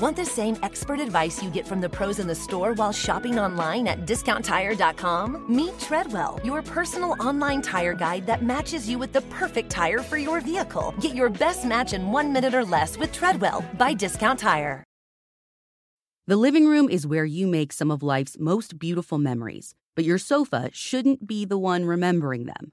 Want the same expert advice you get from the pros in the store while shopping online at discounttire.com? Meet Treadwell, your personal online tire guide that matches you with the perfect tire for your vehicle. Get your best match in one minute or less with Treadwell by Discount Tire. The living room is where you make some of life's most beautiful memories, but your sofa shouldn't be the one remembering them.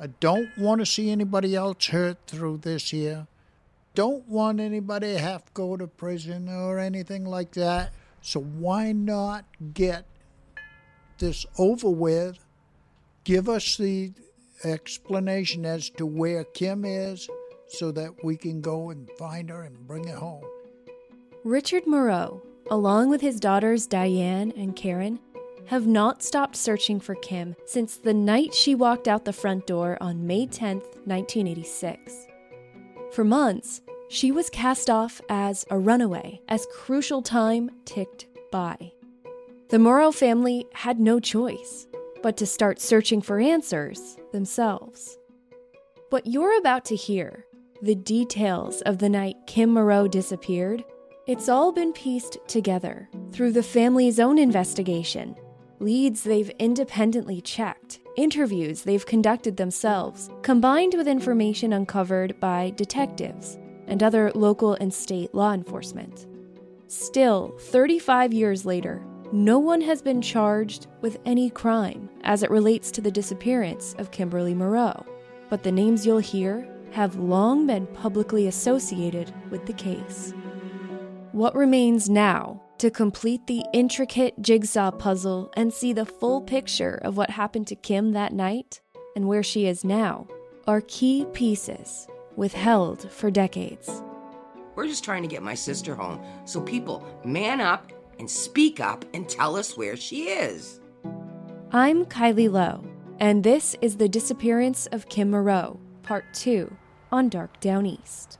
I don't want to see anybody else hurt through this here. Don't want anybody have to go to prison or anything like that. So why not get this over with? Give us the explanation as to where Kim is so that we can go and find her and bring her home. Richard Moreau, along with his daughters Diane and Karen, have not stopped searching for Kim since the night she walked out the front door on May 10, 1986. For months, she was cast off as a runaway as crucial time ticked by. The Moreau family had no choice but to start searching for answers themselves. What you're about to hear, the details of the night Kim Moreau disappeared, it's all been pieced together through the family's own investigation leads they've independently checked, interviews they've conducted themselves, combined with information uncovered by detectives and other local and state law enforcement. Still, 35 years later, no one has been charged with any crime as it relates to the disappearance of Kimberly Moreau, but the names you'll hear have long been publicly associated with the case. What remains now to complete the intricate jigsaw puzzle and see the full picture of what happened to Kim that night and where she is now are key pieces withheld for decades. We're just trying to get my sister home so people man up and speak up and tell us where she is. I'm Kylie Low, and this is The Disappearance of Kim Moreau, Part 2 on Dark Downeast.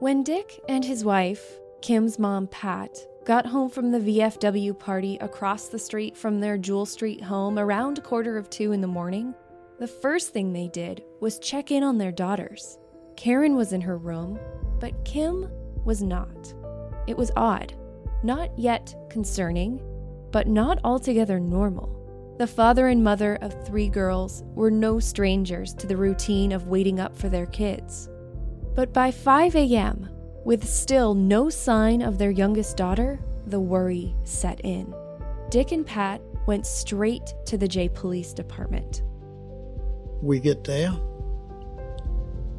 When Dick and his wife, Kim's mom Pat, got home from the VFW party across the street from their Jewel Street home around a quarter of two in the morning, the first thing they did was check in on their daughters. Karen was in her room, but Kim was not. It was odd, not yet concerning, but not altogether normal. The father and mother of three girls were no strangers to the routine of waiting up for their kids. But by 5 a.m., with still no sign of their youngest daughter, the worry set in. Dick and Pat went straight to the Jay Police Department. We get there.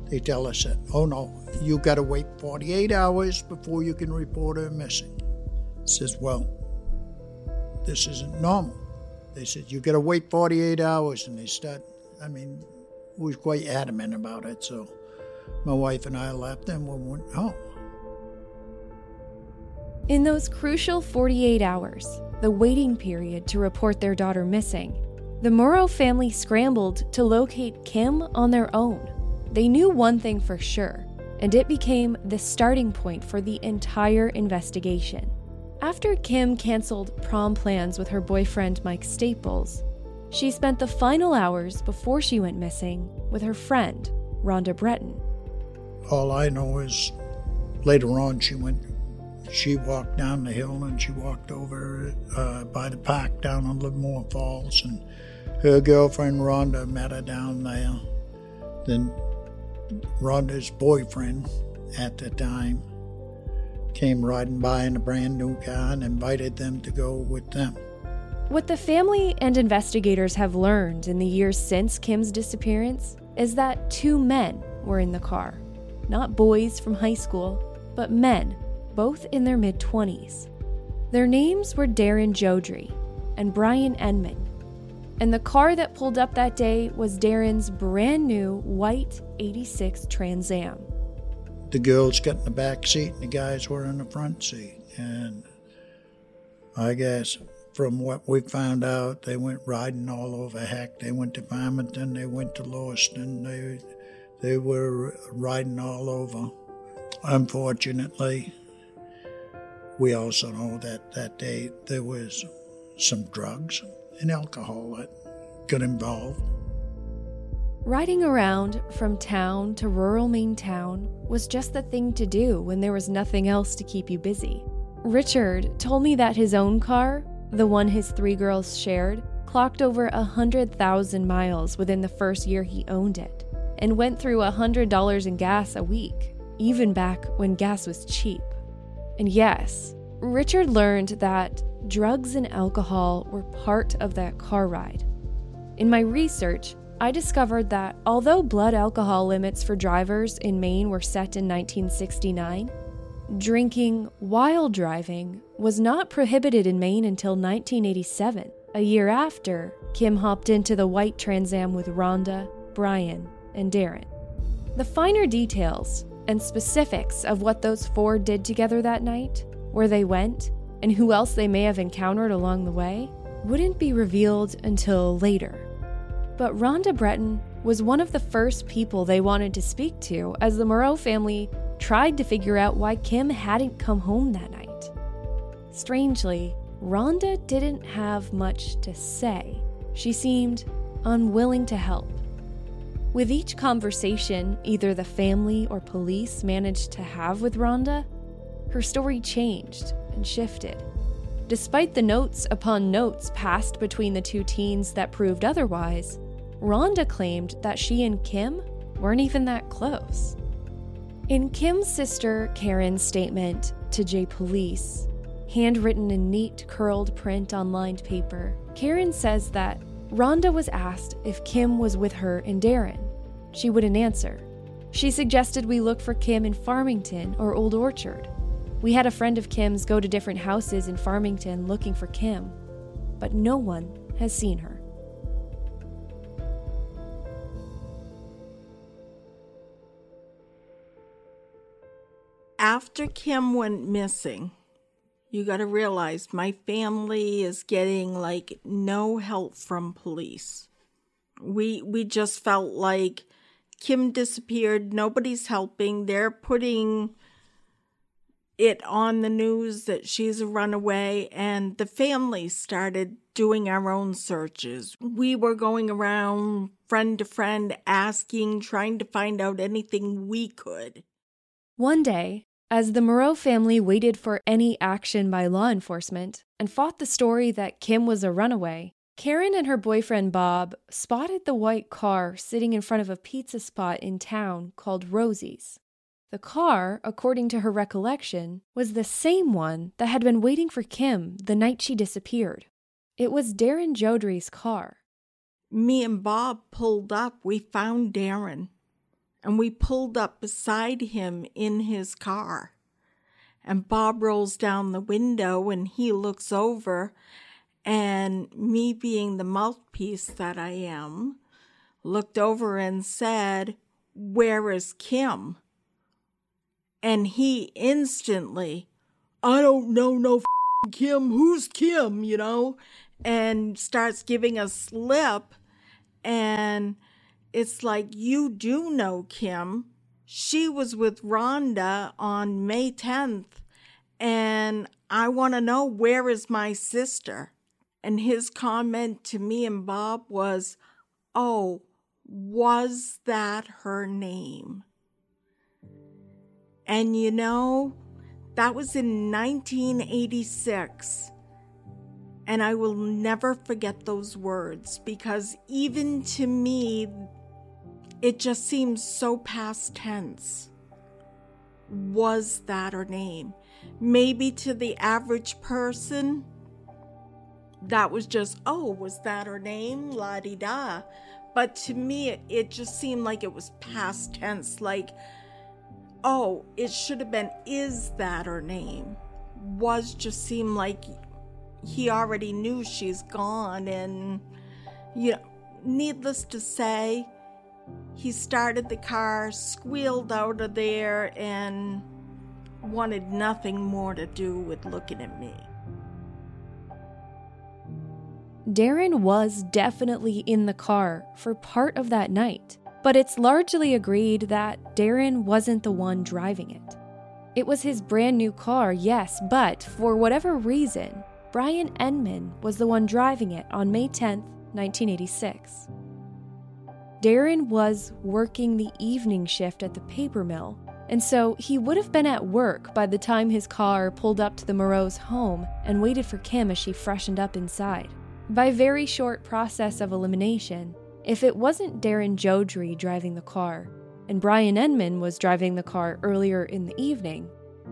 They tell us that, oh no, you got to wait 48 hours before you can report her missing. says, well, this isn't normal. They said, you got to wait 48 hours. And they start, I mean, we was quite adamant about it. So my wife and I left and we went home. In those crucial 48 hours, the waiting period to report their daughter missing, the Moreau family scrambled to locate Kim on their own. They knew one thing for sure, and it became the starting point for the entire investigation. After Kim canceled prom plans with her boyfriend Mike Staples, she spent the final hours before she went missing with her friend, Rhonda Breton. All I know is later on she went, she walked down the hill and she walked over uh, by the park down on Livermore Falls, and her girlfriend Rhonda met her down there. Then Rhonda's boyfriend at the time came riding by in a brand new car and invited them to go with them. What the family and investigators have learned in the years since Kim's disappearance is that two men were in the car not boys from high school, but men, both in their mid 20s. Their names were Darren Jodrey and Brian Enman. And the car that pulled up that day was Darren's brand new white 86 Trans Am. The girls got in the back seat and the guys were in the front seat. And I guess from what we found out, they went riding all over heck. They went to Farmington, they went to Lewiston, they, they were riding all over. Unfortunately, we also know that that day there was some drugs and alcohol that got involved. Riding around from town to rural Maine town was just the thing to do when there was nothing else to keep you busy. Richard told me that his own car, the one his three girls shared, clocked over a 100,000 miles within the first year he owned it and went through a $100 in gas a week, even back when gas was cheap. And yes, Richard learned that drugs and alcohol were part of that car ride. In my research, I discovered that although blood alcohol limits for drivers in Maine were set in 1969, drinking while driving was not prohibited in Maine until 1987, a year after Kim hopped into the white Trans Am with Rhonda, Brian, and Darren. The finer details and specifics of what those four did together that night, where they went, and who else they may have encountered along the way wouldn't be revealed until later. But Rhonda Breton was one of the first people they wanted to speak to as the Moreau family tried to figure out why Kim hadn't come home that night. Strangely, Rhonda didn't have much to say. She seemed unwilling to help. With each conversation either the family or police managed to have with Rhonda, her story changed and shifted. Despite the notes upon notes passed between the two teens that proved otherwise, Rhonda claimed that she and Kim weren't even that close. In Kim's sister Karen's statement to Jay Police, handwritten in neat, curled print on lined paper, Karen says that Rhonda was asked if Kim was with her and Darren. She wouldn't answer. She suggested we look for Kim in Farmington or Old Orchard. We had a friend of Kim's go to different houses in Farmington looking for Kim, but no one has seen her. after Kim went missing, you got to realize my family is getting like no help from police. We we just felt like Kim disappeared, nobody's helping. They're putting it on the news that she's a runaway and the family started doing our own searches. We were going around friend to friend asking, trying to find out anything we could. One day, as the Moreau family waited for any action by law enforcement and fought the story that Kim was a runaway, Karen and her boyfriend Bob spotted the white car sitting in front of a pizza spot in town called Rosie's. The car, according to her recollection, was the same one that had been waiting for Kim the night she disappeared. It was Darren Jodrey's car. Me and Bob pulled up. We found Darren and we pulled up beside him in his car. And Bob rolls down the window and he looks over, and me being the mouthpiece that I am, looked over and said, Where is Kim? And he instantly, I don't know no Kim, who's Kim, you know, and starts giving a slip. And it's like you do know Kim. She was with Rhonda on May 10th, and I want to know where is my sister? And his comment to me and Bob was, Oh, was that her name? And you know, that was in 1986. And I will never forget those words because even to me, it just seems so past tense. Was that her name? Maybe to the average person, that was just, oh, was that her name? La di da. But to me, it, just seemed like it was past tense. Like, oh, it should have been, is that her name? Was just seemed like he already knew she's gone and You know, needless to say, he started the car, squealed out of there, and wanted nothing more to do with looking at me. Darren was definitely in the car for part of that night, but it's largely agreed that Darren wasn't the one driving it. It was his brand new car, yes, but for whatever reason, Brian Enman was the one driving it on May 10th, 1986. Darren was working the evening shift at the paper mill, and so he would have been at work by the time his car pulled up to the Moreau's home and waited for Kim as she freshened up inside. By very short process of elimination, if it wasn't Darren Jodrey driving the car, and Brian Enman was driving the car earlier in the evening,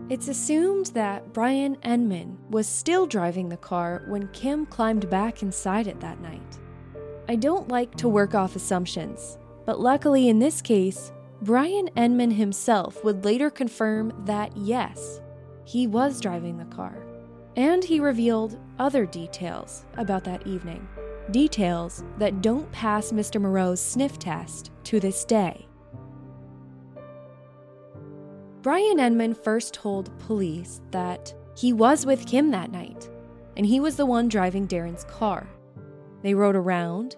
it's assumed that Brian Enman was still driving the car when Kim climbed back inside it that night. I don't like to work off assumptions, but luckily in this case, Brian Enman himself would later confirm that yes, he was driving the car. And he revealed other details about that evening. Details that don't pass Mr. Moreau's sniff test to this day. Brian Enman first told police that he was with Kim that night, and he was the one driving Darren's car. They rode around,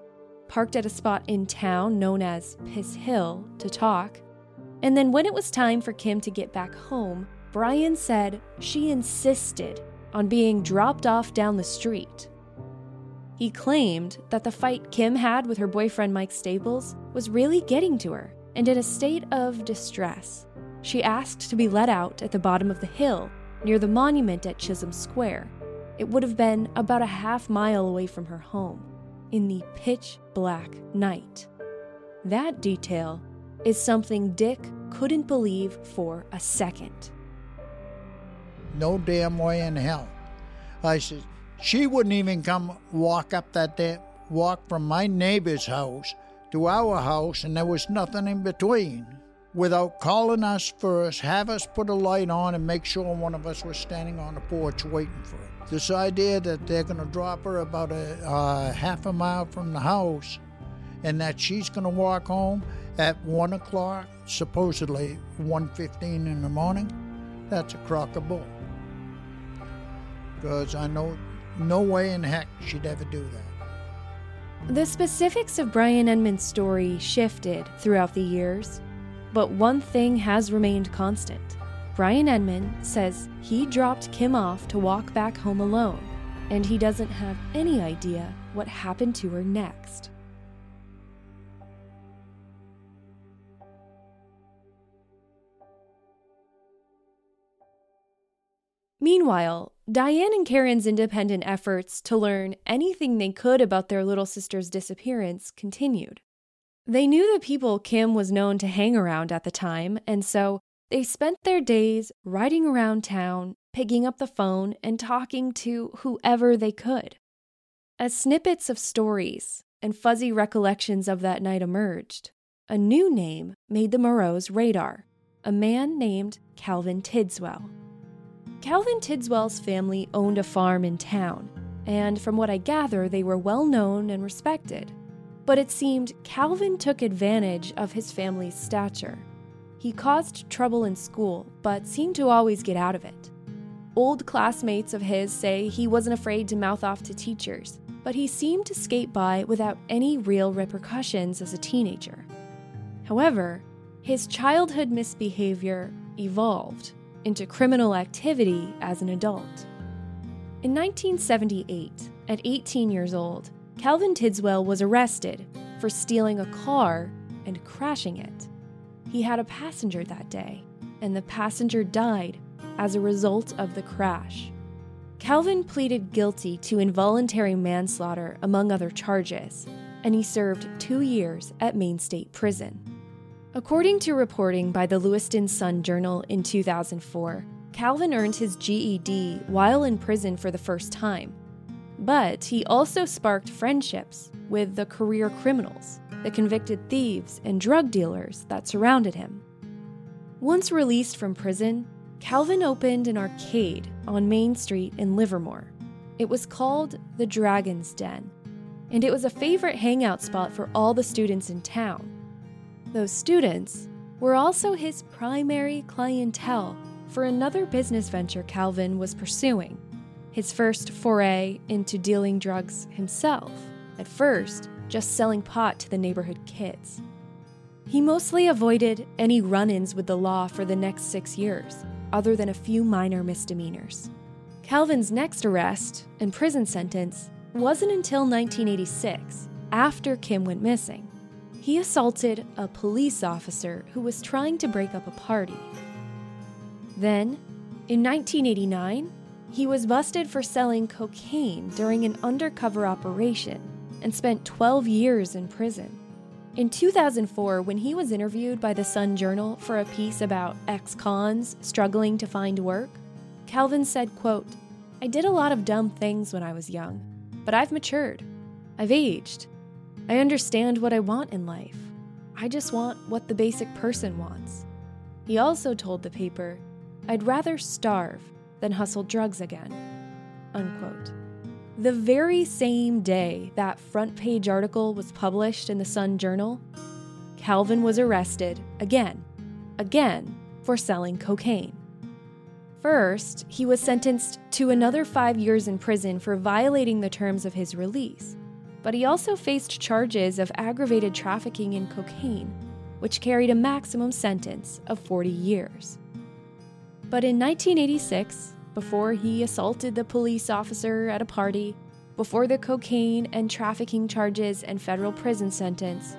parked at a spot in town known as Piss Hill to talk, and then when it was time for Kim to get back home, Brian said she insisted on being dropped off down the street. He claimed that the fight Kim had with her boyfriend Mike Staples was really getting to her, and in a state of distress, she asked to be let out at the bottom of the hill near the monument at Chisholm Square. It would have been about a half mile away from her home in the pitch black night. That detail is something Dick couldn't believe for a second. No damn way in hell. I said, she wouldn't even come walk up that day, walk from my neighbor's house to our house, and there was nothing in between without calling us first, have us put a light on, and make sure one of us was standing on the porch waiting for it. This idea that they're going to drop her about a uh, half a mile from the house and that she's going to walk home at 1 o'clock, supposedly 1.15 in the morning, that's a crock of bull. Because I know no way in heck she'd ever do that. The specifics of Brian Enman's story shifted throughout the years, but one thing has remained constant. Brian Enman says he dropped Kim off to walk back home alone, and he doesn't have any idea what happened to her next. Meanwhile, Diane and Karen's independent efforts to learn anything they could about their little sister's disappearance continued. They knew the people Kim was known to hang around at the time, and so they spent their days riding around town, picking up the phone, and talking to whoever they could. As snippets of stories and fuzzy recollections of that night emerged, a new name made the Moreau's radar a man named Calvin Tidswell. Calvin Tidswell's family owned a farm in town, and from what I gather, they were well known and respected. But it seemed Calvin took advantage of his family's stature. He caused trouble in school, but seemed to always get out of it. Old classmates of his say he wasn't afraid to mouth off to teachers, but he seemed to skate by without any real repercussions as a teenager. However, his childhood misbehavior evolved into criminal activity as an adult. In 1978, at 18 years old, Calvin Tidswell was arrested for stealing a car and crashing it. He had a passenger that day, and the passenger died as a result of the crash. Calvin pleaded guilty to involuntary manslaughter, among other charges, and he served two years at Maine State Prison. According to reporting by the Lewiston Sun Journal in 2004, Calvin earned his GED while in prison for the first time but he also sparked friendships with the career criminals, the convicted thieves and drug dealers that surrounded him. Once released from prison, Calvin opened an arcade on Main Street in Livermore. It was called the Dragon's Den. and it was a favorite hangout spot for all the students in town. Those students were also his primary clientele for another business venture Calvin was pursuing his first foray into dealing drugs himself, at first, just selling pot to the neighborhood kids. He mostly avoided any run ins with the law for the next six years, other than a few minor misdemeanors. Calvin's next arrest and prison sentence wasn't until 1986, after Kim went missing. He assaulted a police officer who was trying to break up a party. Then, in 1989, he was busted for selling cocaine during an undercover operation and spent 12 years in prison. In 2004, when he was interviewed by the Sun Journal for a piece about ex-cons struggling to find work, Calvin said, quote, I did a lot of dumb things when I was young, but I've matured. I've aged. I understand what I want in life. I just want what the basic person wants. He also told the paper, I'd rather starve than hustle drugs again. Unquote. The very same day that front page article was published in the Sun Journal, Calvin was arrested again, again for selling cocaine. First, he was sentenced to another five years in prison for violating the terms of his release, but he also faced charges of aggravated trafficking in cocaine, which carried a maximum sentence of 40 years. But in 1986, before he assaulted the police officer at a party, before the cocaine and trafficking charges and federal prison sentence,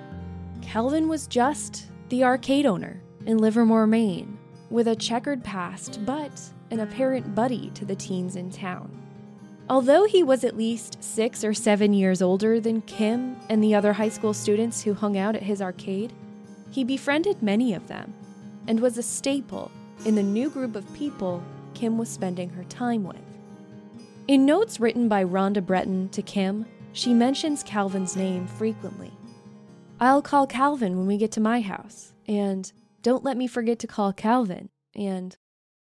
Calvin was just the arcade owner in Livermore, Maine, with a checkered past but an apparent buddy to the teens in town. Although he was at least six or seven years older than Kim and the other high school students who hung out at his arcade, he befriended many of them and was a staple in the new group of people Kim was spending her time with. In notes written by Rhonda Breton to Kim, she mentions Calvin's name frequently. I'll call Calvin when we get to my house, and don't let me forget to call Calvin, and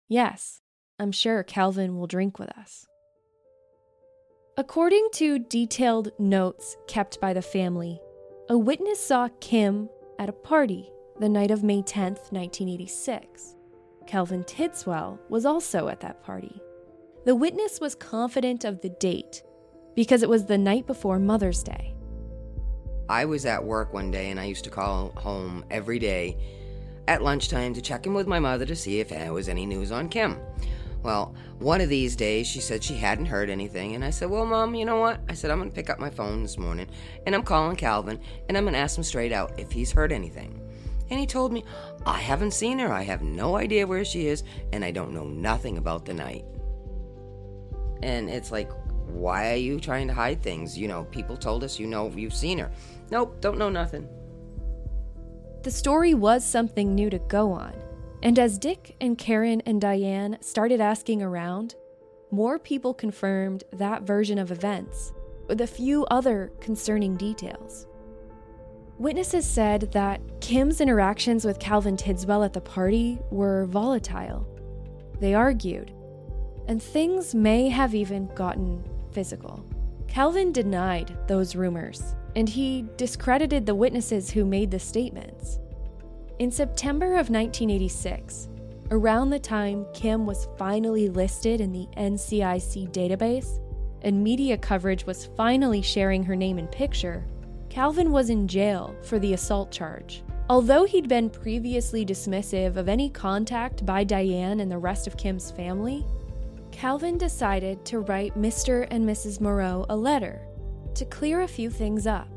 yes, I'm sure Calvin will drink with us. According to detailed notes kept by the family, a witness saw Kim at a party the night of May 10, 1986. Calvin Tidswell, was also at that party. The witness was confident of the date because it was the night before Mother's Day. I was at work one day and I used to call home every day at lunchtime to check in with my mother to see if there was any news on Kim. Well, one of these days she said she hadn't heard anything, and I said, Well, Mom, you know what? I said, I'm going to pick up my phone this morning and I'm calling Calvin and I'm going to ask him straight out if he's heard anything. And he told me, I haven't seen her. I have no idea where she is, and I don't know nothing about the night. And it's like, why are you trying to hide things? You know, people told us you know you've seen her. Nope, don't know nothing. The story was something new to go on. And as Dick and Karen and Diane started asking around, more people confirmed that version of events, with a few other concerning details. Witnesses said that Kim's interactions with Calvin Tidswell at the party were volatile. They argued, and things may have even gotten physical. Calvin denied those rumors, and he discredited the witnesses who made the statements. In September of 1986, around the time Kim was finally listed in the NCIC database, and media coverage was finally sharing her name and picture, Calvin was in jail for the assault charge. Although he'd been previously dismissive of any contact by Diane and the rest of Kim's family, Calvin decided to write Mr. and Mrs. Moreau a letter to clear a few things up.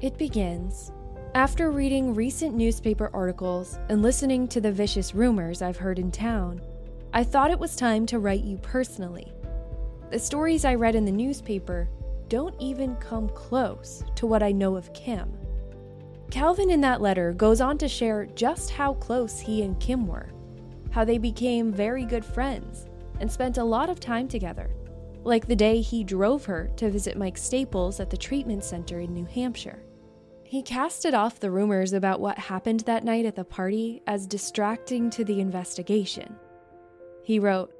It begins After reading recent newspaper articles and listening to the vicious rumors I've heard in town, I thought it was time to write you personally. The stories I read in the newspaper don't even come close to what I know of Kim. Calvin in that letter goes on to share just how close he and Kim were, how they became very good friends and spent a lot of time together, like the day he drove her to visit Mike Staples at the treatment center in New Hampshire. He casted off the rumors about what happened that night at the party as distracting to the investigation. He wrote,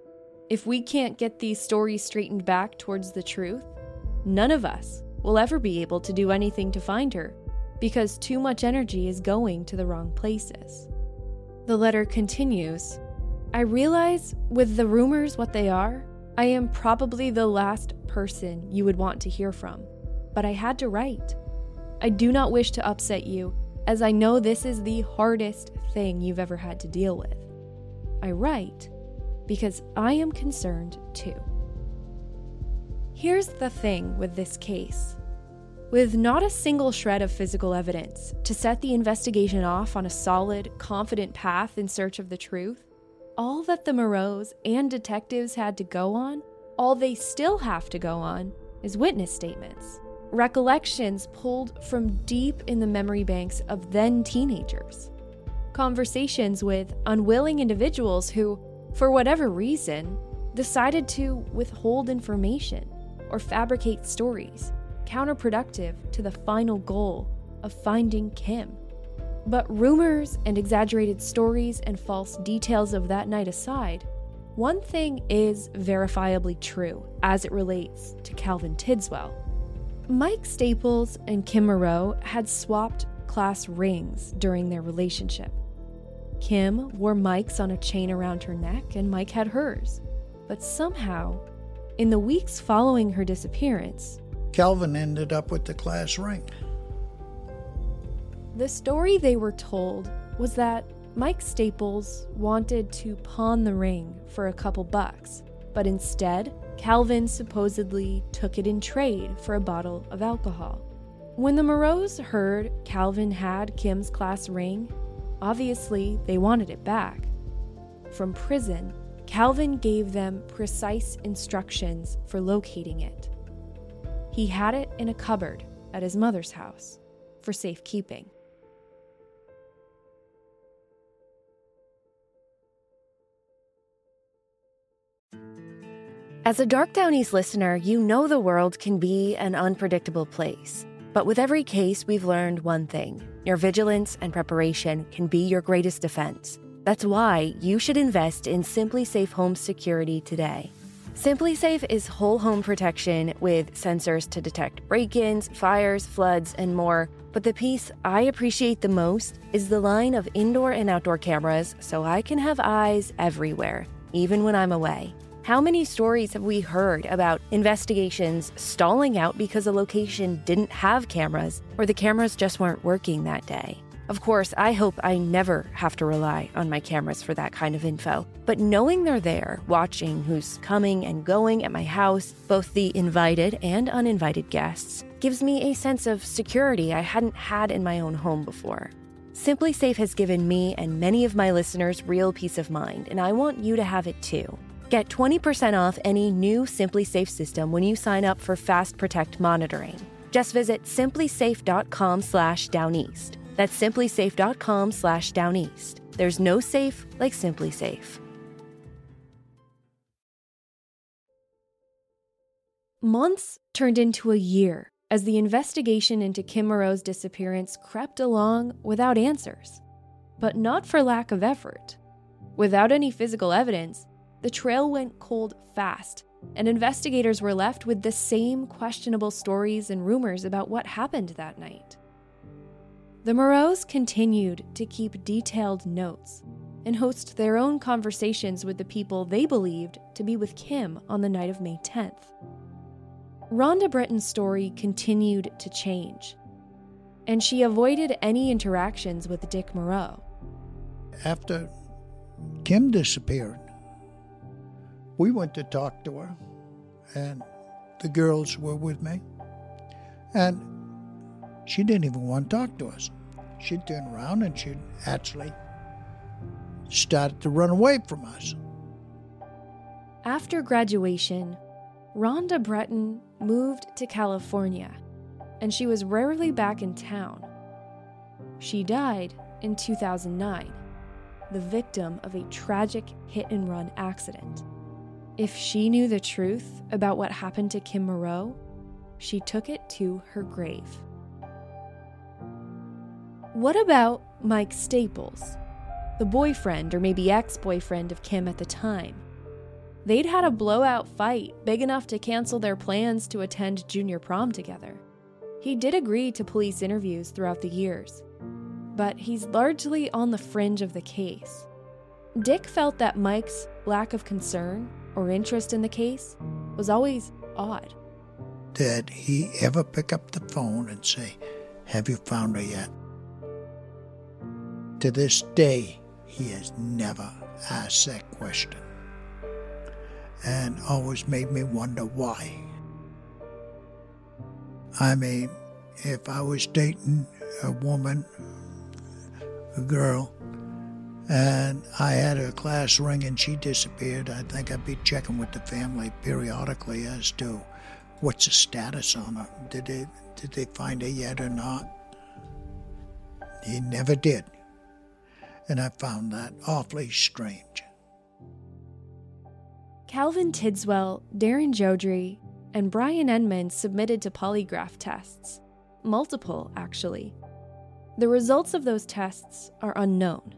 If we can't get these stories straightened back towards the truth, none of us will ever be able to do anything to find her because too much energy is going to the wrong places. The letter continues I realize, with the rumors what they are, I am probably the last person you would want to hear from, but I had to write. I do not wish to upset you, as I know this is the hardest thing you've ever had to deal with. I write because I am concerned too. Here's the thing with this case with not a single shred of physical evidence to set the investigation off on a solid, confident path in search of the truth, all that the Moreaus and detectives had to go on, all they still have to go on, is witness statements. Recollections pulled from deep in the memory banks of then teenagers. Conversations with unwilling individuals who, for whatever reason, decided to withhold information or fabricate stories counterproductive to the final goal of finding Kim. But rumors and exaggerated stories and false details of that night aside, one thing is verifiably true as it relates to Calvin Tidswell. Mike Staples and Kim Moreau had swapped class rings during their relationship. Kim wore Mike's on a chain around her neck, and Mike had hers. But somehow, in the weeks following her disappearance, Calvin ended up with the class ring. The story they were told was that Mike Staples wanted to pawn the ring for a couple bucks, but instead, Calvin supposedly took it in trade for a bottle of alcohol. When the Moreaus heard Calvin had Kim's class ring, obviously they wanted it back. From prison, Calvin gave them precise instructions for locating it. He had it in a cupboard at his mother's house for safekeeping. As a Dark Downeast listener, you know the world can be an unpredictable place. But with every case, we've learned one thing your vigilance and preparation can be your greatest defense. That's why you should invest in SimpliSafe Home Security today. SimpliSafe is whole home protection with sensors to detect break ins, fires, floods, and more. But the piece I appreciate the most is the line of indoor and outdoor cameras so I can have eyes everywhere, even when I'm away. How many stories have we heard about investigations stalling out because a location didn't have cameras or the cameras just weren't working that day? Of course, I hope I never have to rely on my cameras for that kind of info. But knowing they're there, watching who's coming and going at my house, both the invited and uninvited guests, gives me a sense of security I hadn't had in my own home before. SimpliSafe has given me and many of my listeners real peace of mind, and I want you to have it too. Get 20% off any new SimpliSafe system when you sign up for Fast Protect monitoring. Just visit simplisafe.com slash downeast. That's simplisafe.com slash downeast. There's no safe like SimpliSafe. Months turned into a year as the investigation into Kim Moreau's disappearance crept along without answers. But not for lack of effort. Without any physical evidence, the trail went cold fast, and investigators were left with the same questionable stories and rumors about what happened that night. The Moreaus continued to keep detailed notes and host their own conversations with the people they believed to be with Kim on the night of May 10th. Rhonda Breton's story continued to change, and she avoided any interactions with Dick Moreau. After Kim disappeared, we went to talk to her, and the girls were with me. And she didn't even want to talk to us. She'd turn around and she'd actually started to run away from us. After graduation, Rhonda Breton moved to California, and she was rarely back in town. She died in 2009, the victim of a tragic hit and run accident. If she knew the truth about what happened to Kim Moreau, she took it to her grave. What about Mike Staples, the boyfriend or maybe ex boyfriend of Kim at the time? They'd had a blowout fight big enough to cancel their plans to attend junior prom together. He did agree to police interviews throughout the years, but he's largely on the fringe of the case. Dick felt that Mike's lack of concern or interest in the case was always odd. Did he ever pick up the phone and say, Have you found her yet? To this day, he has never asked that question and always made me wonder why. I mean, if I was dating a woman, a girl, and I had her class ring and she disappeared, I think I'd be checking with the family periodically as to what's the status on her. Did they did they find her yet or not? He never did. And I found that awfully strange. Calvin Tidswell, Darren Jodrey, and Brian Enman submitted to polygraph tests. Multiple, actually. The results of those tests are unknown.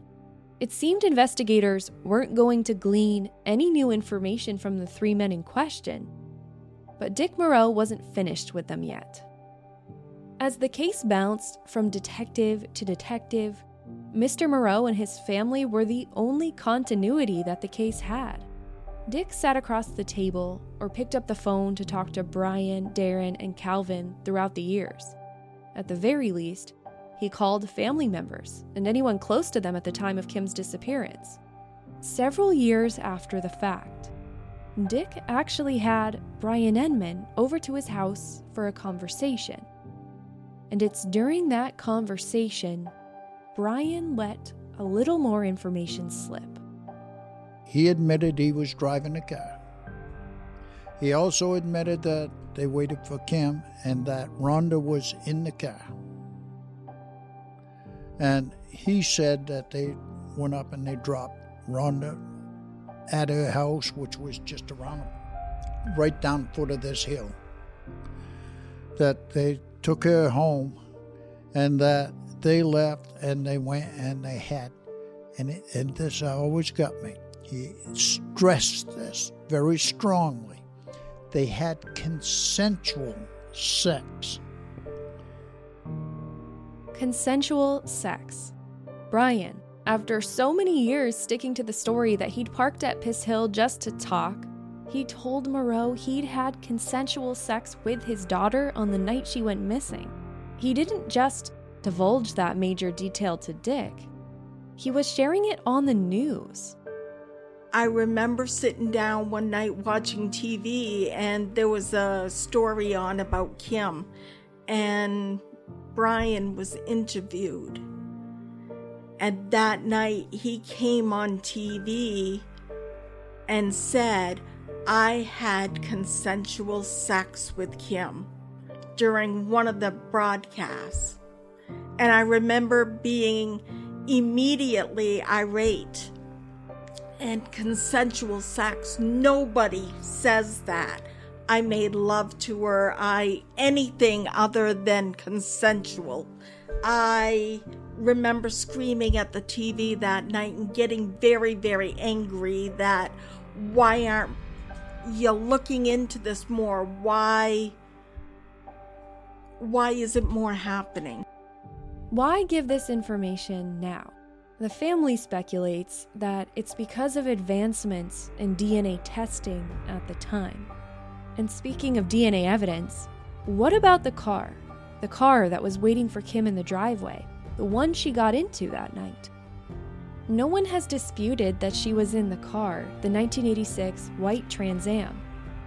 It seemed investigators weren't going to glean any new information from the three men in question, but Dick Moreau wasn't finished with them yet. As the case bounced from detective to detective, Mr. Moreau and his family were the only continuity that the case had. Dick sat across the table or picked up the phone to talk to Brian, Darren, and Calvin throughout the years. At the very least, he called family members and anyone close to them at the time of Kim's disappearance. Several years after the fact, Dick actually had Brian Enman over to his house for a conversation. And it's during that conversation, Brian let a little more information slip. He admitted he was driving the car. He also admitted that they waited for Kim and that Rhonda was in the car. And he said that they went up and they dropped Rhonda at her house, which was just around right down foot of this hill. That they took her home and that they left and they went and they had, and, it, and this always got me he stressed this very strongly. They had consensual sex. Consensual sex. Brian, after so many years sticking to the story that he'd parked at Piss Hill just to talk, he told Moreau he'd had consensual sex with his daughter on the night she went missing. He didn't just divulge that major detail to Dick, he was sharing it on the news. I remember sitting down one night watching TV and there was a story on about Kim and Brian was interviewed. And that night he came on TV and said, I had consensual sex with Kim during one of the broadcasts. And I remember being immediately irate and consensual sex. Nobody says that. I made love to her. I anything other than consensual. I remember screaming at the TV that night and getting very, very angry that why aren't you looking into this more? Why why isn't more happening? Why give this information now? The family speculates that it's because of advancements in DNA testing at the time. And speaking of DNA evidence, what about the car? The car that was waiting for Kim in the driveway, the one she got into that night. No one has disputed that she was in the car, the 1986 white Trans Am,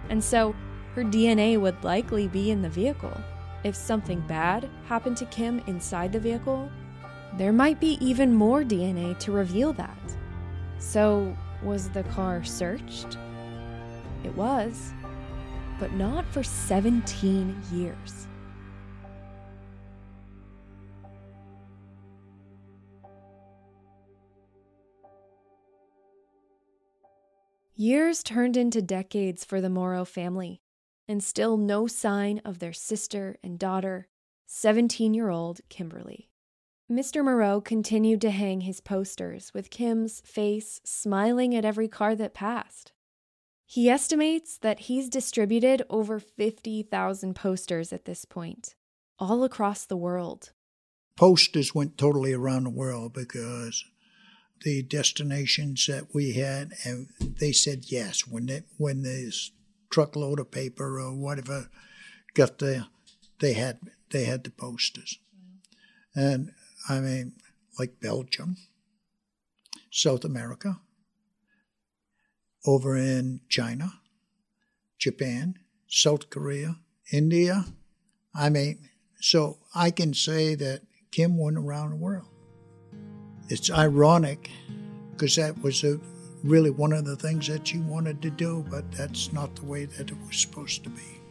and so her DNA would likely be in the vehicle. If something bad happened to Kim inside the vehicle, there might be even more DNA to reveal that. So, was the car searched? It was, but not for 17 years. Years turned into decades for the Moreau family, and still no sign of their sister and daughter, 17 year old Kimberly. Mr. Moreau continued to hang his posters with Kim's face smiling at every car that passed. He estimates that he's distributed over 50,000 posters at this point, all across the world. Posters went totally around the world because the destinations that we had, and they said yes when they, when this truckload of paper or whatever got there, they had they had the posters, and I mean like Belgium, South America, over in China, Japan, South Korea, India. I mean, so I can say that Kim went around the world. It's ironic because that was a, really one of the things that you wanted to do, but that's not the way that it was supposed to be.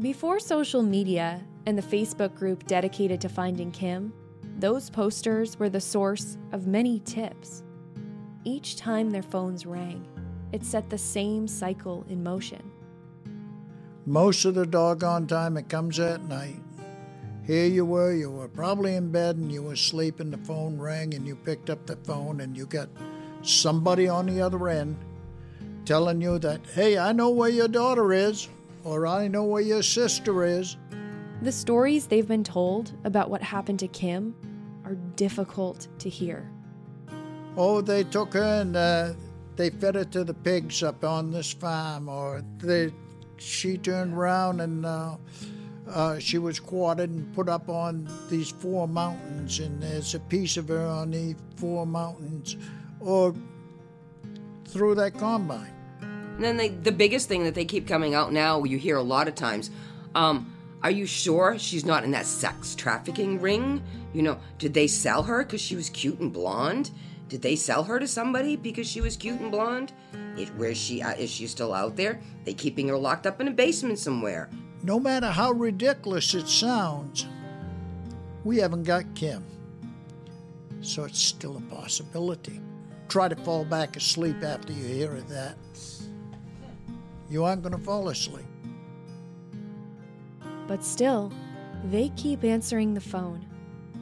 Before social media and the Facebook group dedicated to finding Kim, those posters were the source of many tips. Each time their phones rang, it set the same cycle in motion. Most of the doggone time it comes at night. Here you were, you were probably in bed and you were sleeping, the phone rang and you picked up the phone and you got somebody on the other end telling you that, hey, I know where your daughter is, or I know where your sister is. The stories they've been told about what happened to Kim are difficult to hear. Oh, they took her and uh, they fed her to the pigs up on this farm, or they, she turned around and uh, uh, she was quartered and put up on these four mountains, and there's a piece of her on the four mountains, or through that combine. And then they, the biggest thing that they keep coming out now, you hear a lot of times, um, are you sure she's not in that sex trafficking ring? You know, did they sell her because she was cute and blonde? Did they sell her to somebody because she was cute and blonde? It, where is she? Uh, is she still out there? They keeping her locked up in a basement somewhere? No matter how ridiculous it sounds, we haven't got Kim, so it's still a possibility. Try to fall back asleep after you hear that. You aren't going to fall asleep. But still, they keep answering the phone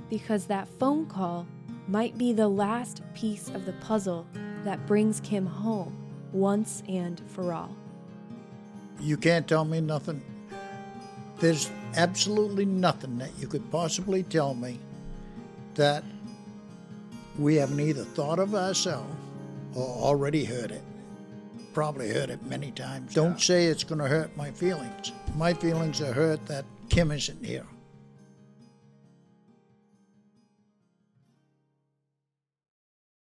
because that phone call might be the last piece of the puzzle that brings Kim home once and for all. You can't tell me nothing. There's absolutely nothing that you could possibly tell me that we haven't either thought of ourselves or already heard it. Probably heard it many times. Don't say it's going to hurt my feelings. My feelings are hurt that Kim isn't here.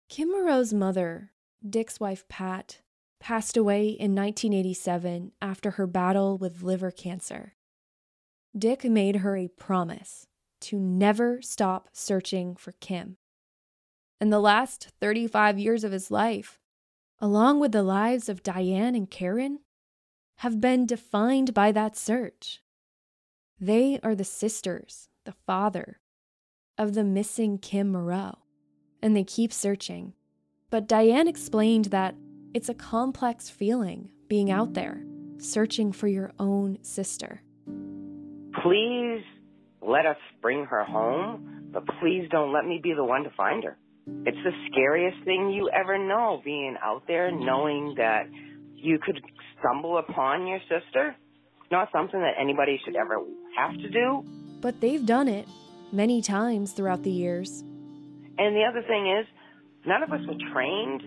Kim Moreau's mother, Dick's wife Pat, passed away in 1987 after her battle with liver cancer. Dick made her a promise to never stop searching for Kim. In the last 35 years of his life, along with the lives of Diane and Karen, have been defined by that search. They are the sisters, the father, of the missing Kim Moreau, and they keep searching. But Diane explained that it's a complex feeling being out there, searching for your own sister. Please let us bring her home, but please don't let me be the one to find her. It's the scariest thing you ever know, being out there knowing that you could stumble upon your sister. Not something that anybody should ever have to do. But they've done it many times throughout the years. And the other thing is, none of us were trained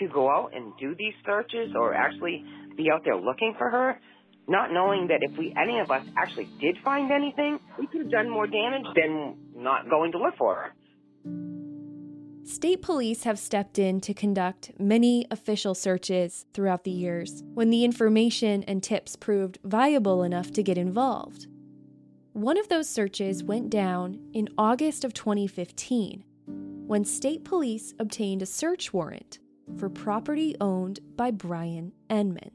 to go out and do these searches or actually be out there looking for her not knowing that if we any of us actually did find anything, we could have done more damage than not going to look for her. State police have stepped in to conduct many official searches throughout the years when the information and tips proved viable enough to get involved. One of those searches went down in August of 2015 when state police obtained a search warrant for property owned by Brian Enman.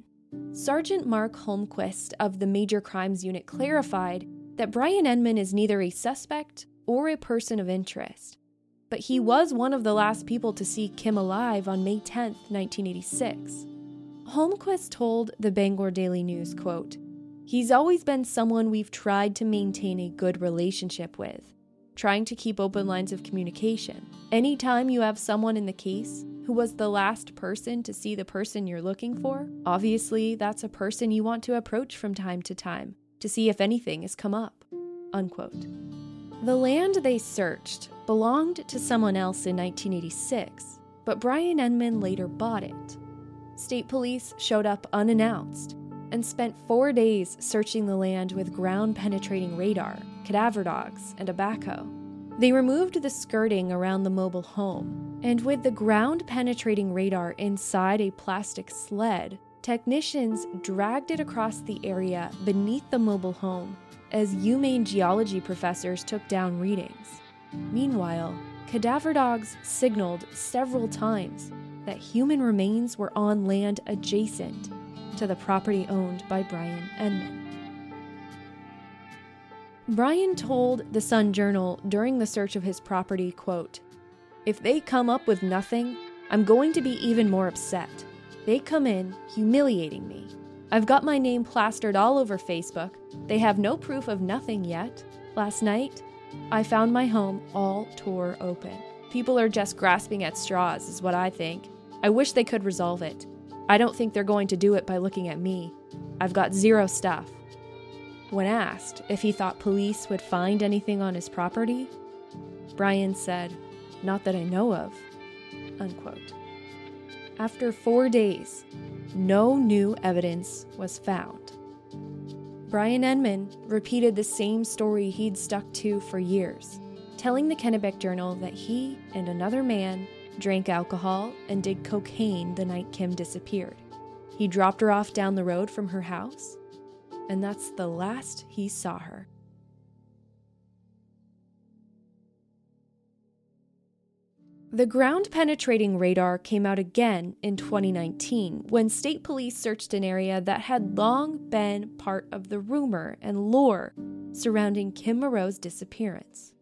Sergeant Mark Holmquist of the Major Crimes Unit clarified that Brian Enman is neither a suspect or a person of interest, but he was one of the last people to see Kim alive on May 10, 1986. Holmquist told the Bangor Daily News, quote, He's always been someone we've tried to maintain a good relationship with, trying to keep open lines of communication. Anytime you have someone in the case who was the last person to see the person you're looking for, obviously that's a person you want to approach from time to time to see if anything has come up. Unquote. The land they searched belonged to someone else in 1986, but Brian Enman later bought it. State police showed up unannounced and spent four days searching the land with ground penetrating radar, cadaver dogs, and a backhoe. They removed the skirting around the mobile home, and with the ground penetrating radar inside a plastic sled, technicians dragged it across the area beneath the mobile home as UMaine geology professors took down readings. Meanwhile, cadaver dogs signaled several times that human remains were on land adjacent to the property owned by Brian Enman. Brian told the Sun Journal during the search of his property, quote, If they come up with nothing, I'm going to be even more upset. They come in humiliating me. I've got my name plastered all over Facebook. They have no proof of nothing yet. Last night, I found my home all tore open. People are just grasping at straws, is what I think. I wish they could resolve it. I don't think they're going to do it by looking at me. I've got zero stuff. When asked if he thought police would find anything on his property, Brian said, Not that I know of. Unquote. After four days, no new evidence was found. Brian Enman repeated the same story he'd stuck to for years, telling the Kennebec Journal that he and another man drank alcohol and did cocaine the night Kim disappeared. He dropped her off down the road from her house, and that's the last he saw her. The ground penetrating radar came out again in 2019 when state police searched an area that had long been part of the rumor and lore surrounding Kim Moreau's disappearance.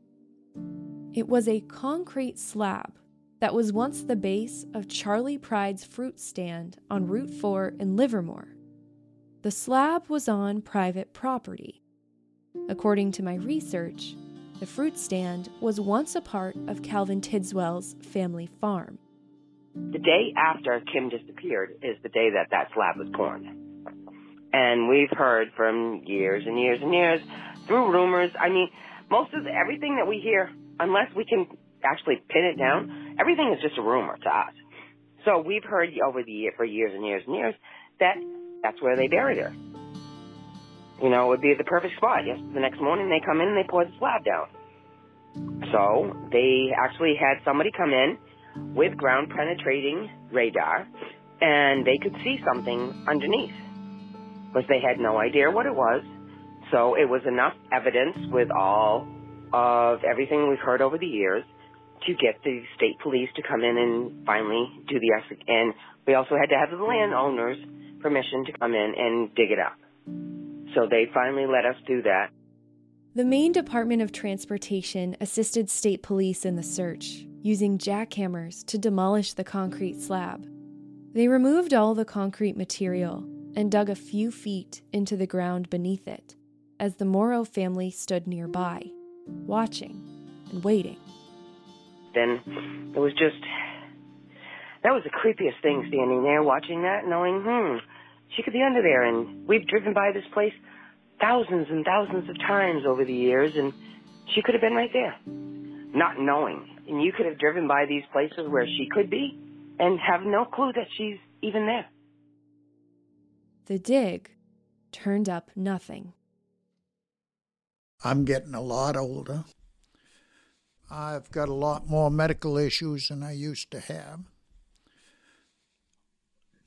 It was a concrete slab that was once the base of Charlie Pride's fruit stand on Route 4 in Livermore. The slab was on private property. According to my research, the fruit stand was once a part of Calvin Tidswell's family farm. The day after Kim disappeared is the day that that slab was torn. And we've heard from years and years and years through rumors. I mean, most of the, everything that we hear, unless we can actually pin it down, everything is just a rumor to us. So we've heard over the year, for years and years and years that that's where they buried her. You know, it would be the perfect spot. Yes, the next morning they come in and they pour the slab down. So they actually had somebody come in with ground penetrating radar and they could see something underneath. But they had no idea what it was. So it was enough evidence with all of everything we've heard over the years to get the state police to come in and finally do the and we also had to have the landowners permission to come in and dig it up. So they finally let us do that. The Maine Department of Transportation assisted state police in the search, using jackhammers to demolish the concrete slab. They removed all the concrete material and dug a few feet into the ground beneath it as the Moreau family stood nearby, watching and waiting. Then it was just, that was the creepiest thing standing there watching that, knowing, hmm, she could be under there. And we've driven by this place thousands and thousands of times over the years, and she could have been right there, not knowing. And you could have driven by these places where she could be and have no clue that she's even there. The dig turned up nothing. I'm getting a lot older. I've got a lot more medical issues than I used to have.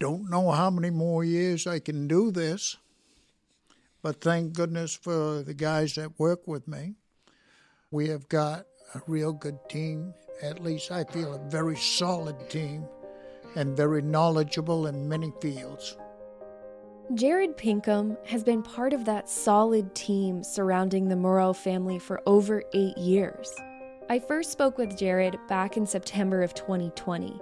Don't know how many more years I can do this, but thank goodness for the guys that work with me. We have got a real good team. At least I feel a very solid team and very knowledgeable in many fields. Jared Pinkham has been part of that solid team surrounding the Moreau family for over eight years. I first spoke with Jared back in September of 2020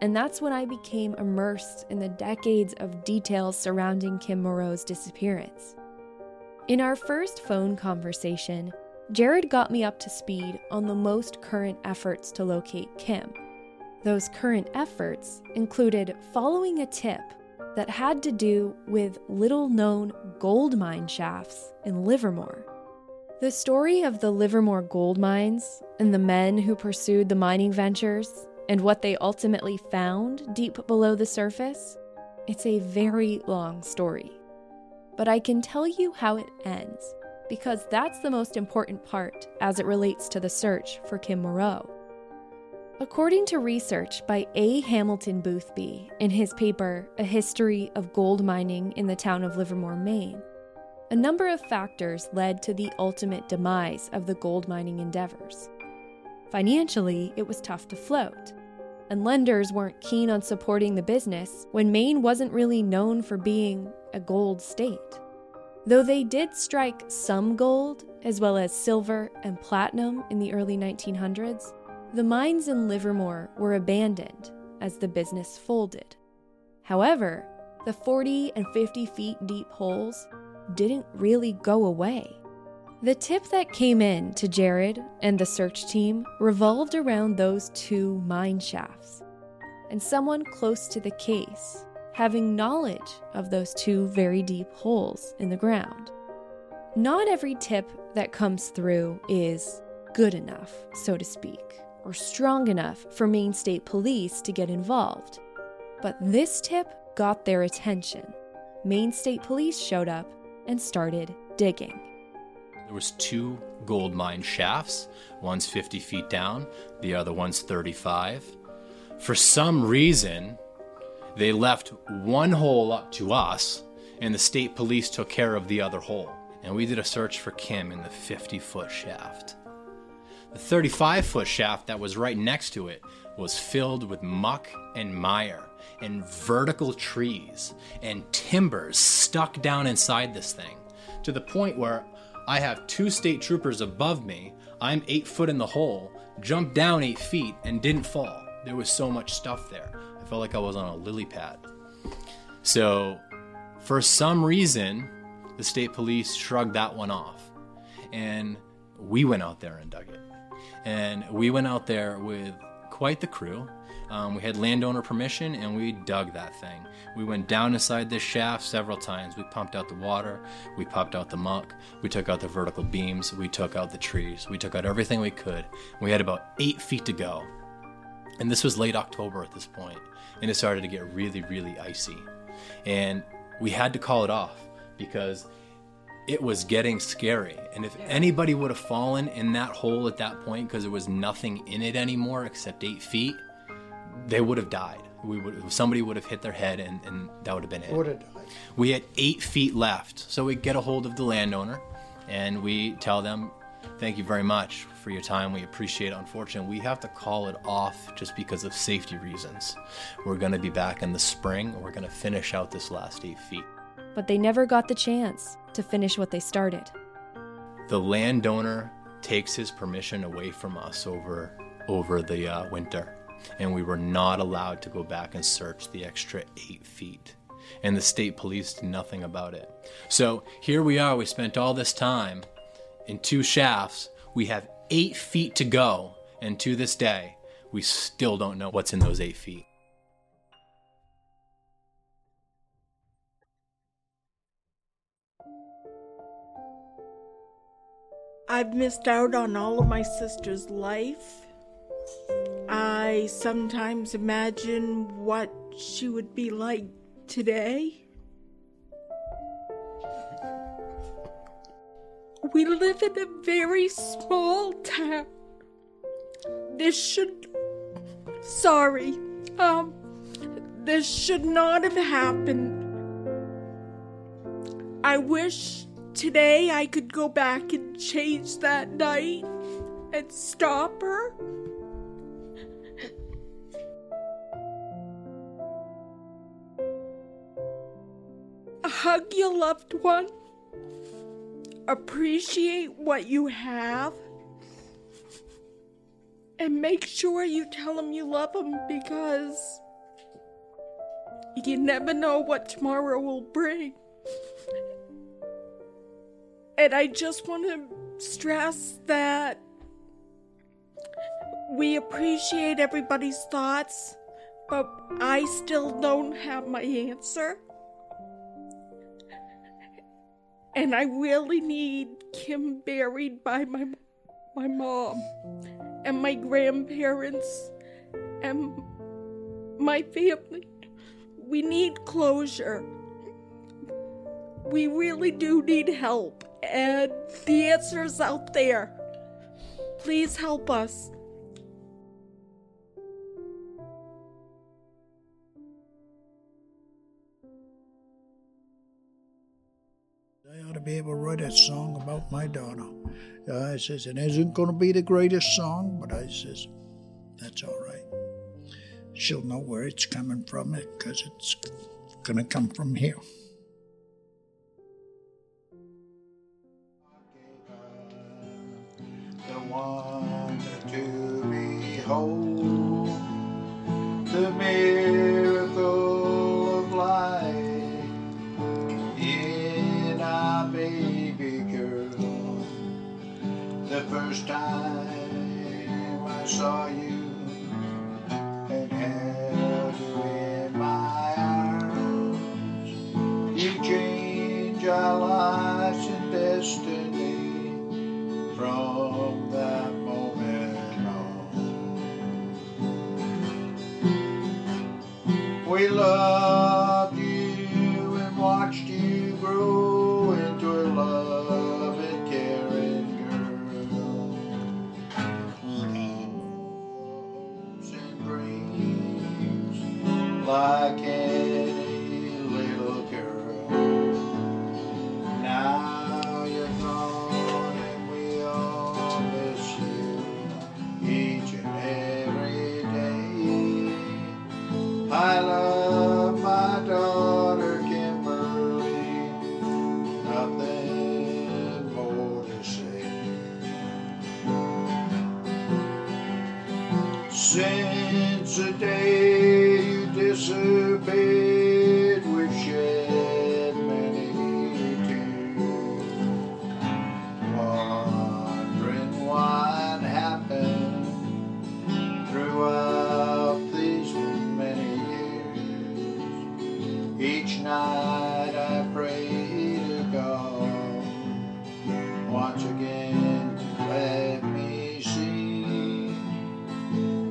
and that's when I became immersed in the decades of details surrounding Kim Moreau's disappearance. In our first phone conversation, Jared got me up to speed on the most current efforts to locate Kim. Those current efforts included following a tip that had to do with little known gold mine shafts in Livermore. The story of the Livermore gold mines and the men who pursued the mining ventures and what they ultimately found deep below the surface, it's a very long story. But I can tell you how it ends because that's the most important part as it relates to the search for Kim Moreau. According to research by A. Hamilton Boothby in his paper, A History of Gold Mining in the Town of Livermore, Maine, a number of factors led to the ultimate demise of the gold mining endeavors. Financially, it was tough to float, and lenders weren't keen on supporting the business when Maine wasn't really known for being a gold state. Though they did strike some gold, as well as silver and platinum in the early 1900s, the mines in Livermore were abandoned as the business folded. However, the 40 and 50 feet deep holes didn't really go away. The tip that came in to Jared and the search team revolved around those two mine shafts, and someone close to the case having knowledge of those two very deep holes in the ground. Not every tip that comes through is good enough, so to speak, or strong enough for Maine State Police to get involved. But this tip got their attention. Maine State Police showed up and started digging. There was two gold mine shafts. One's 50 feet down, the other one's 35. For some reason, they left one hole up to us, and the state police took care of the other hole. And we did a search for Kim in the 50 foot shaft. The 35 foot shaft that was right next to it was filled with muck and mire and vertical trees and timbers stuck down inside this thing to the point where I have two state troopers above me. I'm eight foot in the hole, jumped down eight feet, and didn't fall. There was so much stuff there. I felt like I was on a lily pad. So, for some reason, the state police shrugged that one off. And we went out there and dug it. And we went out there with quite the crew. Um, we had landowner permission and we dug that thing. We went down inside this shaft several times. We pumped out the water, we pumped out the muck, we took out the vertical beams, we took out the trees, we took out everything we could. We had about eight feet to go. And this was late October at this point, and it started to get really, really icy. And we had to call it off because it was getting scary. And if anybody would have fallen in that hole at that point because there was nothing in it anymore except eight feet, they would have died. We would somebody would have hit their head and, and that would have been it. Would have died. We had eight feet left, so we get a hold of the landowner and we tell them, "Thank you very much for your time. We appreciate it. Unfortunately, we have to call it off just because of safety reasons. We're going to be back in the spring. And we're going to finish out this last eight feet." But they never got the chance to finish what they started. The landowner takes his permission away from us over over the uh, winter and we were not allowed to go back and search the extra eight feet. And the state police did nothing about it. So here we are, we spent all this time in two shafts. We have eight feet to go, and to this day, we still don't know what's in those eight feet. I've missed out on all of my sister's life. I sometimes imagine what she would be like today. We live in a very small town. This should. Sorry. Um, this should not have happened. I wish today I could go back and change that night and stop her. Hug your loved one. Appreciate what you have. And make sure you tell them you love them because you never know what tomorrow will bring. And I just want to stress that we appreciate everybody's thoughts, but I still don't have my answer. And I really need Kim buried by my my mom and my grandparents and my family. We need closure. We really do need help, and the answer's out there. Please help us. Ought to be able to write a song about my daughter. Uh, I says, it isn't going to be the greatest song, but I says, that's all right. She'll know where it's coming from because it's going to come from here. To behold, the first time I saw you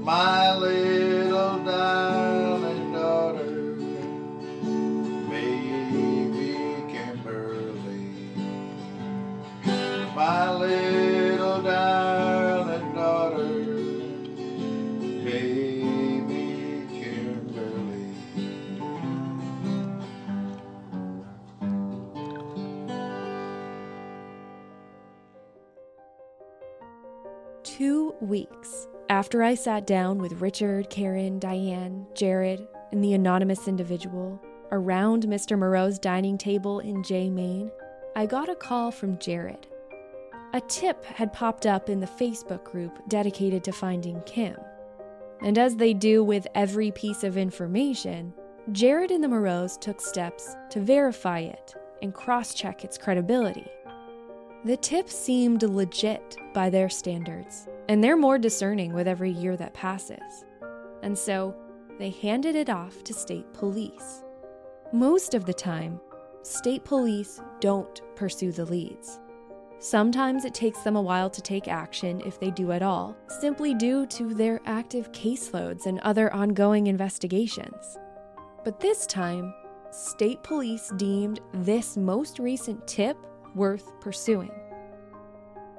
my I sat down with Richard, Karen, Diane, Jared, and the anonymous individual around Mr. Moreau's dining table in Jay Maine, I got a call from Jared. A tip had popped up in the Facebook group dedicated to finding Kim. And as they do with every piece of information, Jared and the Moreaus took steps to verify it and cross check its credibility. The tip seemed legit by their standards, and they're more discerning with every year that passes. And so they handed it off to state police. Most of the time, state police don't pursue the leads. Sometimes it takes them a while to take action if they do at all, simply due to their active caseloads and other ongoing investigations. But this time, state police deemed this most recent tip worth pursuing.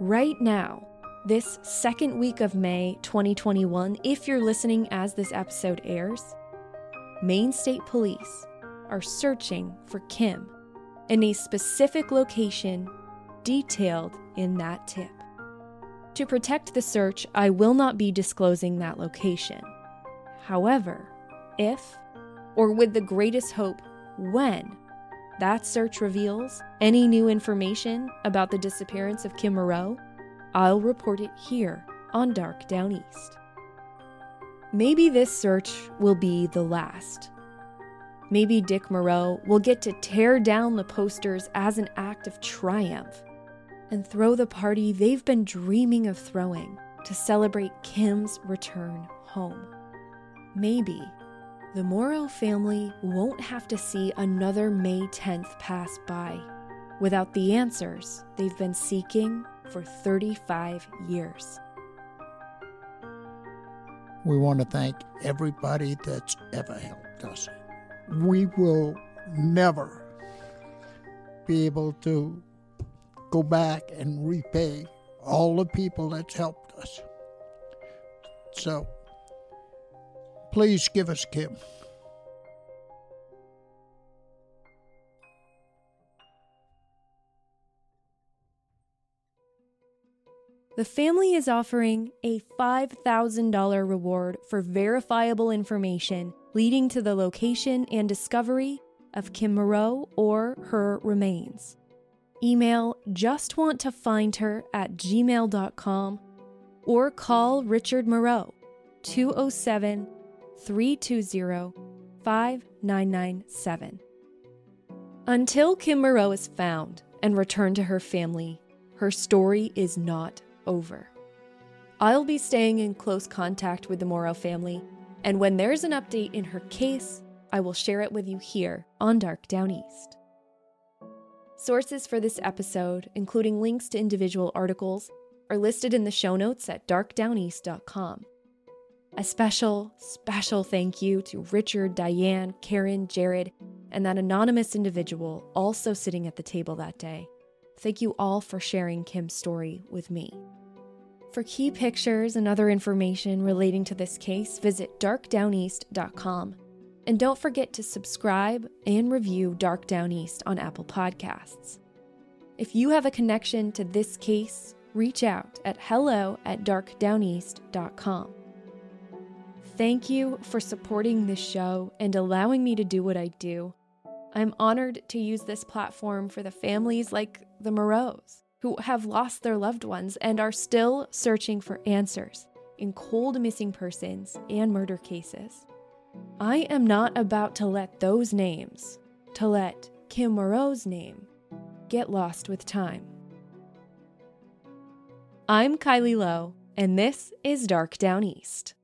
Right now, this second week of May 2021, if you're listening as this episode airs, Maine State Police are searching for Kim in a specific location detailed in that tip. To protect the search, I will not be disclosing that location. However, if, or with the greatest hope, when, that search reveals any new information about the disappearance of Kim Moreau, I'll report it here on Dark Downeast. Maybe this search will be the last. Maybe Dick Moreau will get to tear down the posters as an act of triumph and throw the party they've been dreaming of throwing to celebrate Kim's return home. Maybe the Moreau family won't have to see another May 10th pass by. without the answers they've been seeking for 35 years. We want to thank everybody that's ever helped us. We will never be able to go back and repay all the people that's helped us. So please give us Kim. The family is offering a $5,000 reward for verifiable information leading to the location and discovery of Kim Moreau or her remains. Email justwanttoFindHer at gmail.com or call Richard Moreau 207 320 5997. Until Kim Moreau is found and returned to her family, her story is not over. I'll be staying in close contact with the Moreau family, and when there's an update in her case, I will share it with you here on Dark Downeast. Sources for this episode, including links to individual articles, are listed in the show notes at darkdowneast.com. A special, special thank you to Richard, Diane, Karen, Jared, and that anonymous individual also sitting at the table that day. Thank you all for sharing Kim's story with me. For key pictures and other information relating to this case, visit darkdowneast.com. And don't forget to subscribe and review Dark Downeast on Apple Podcasts. If you have a connection to this case, reach out at hello at darkdowneast.com. Thank you for supporting this show and allowing me to do what I do. I'm honored to use this platform for the families like the Moreaus who have lost their loved ones and are still searching for answers in cold missing persons and murder cases. I am not about to let those names, to let Kim Moreau's name, get lost with time. I'm Kylie Low, and this is Dark Downeast.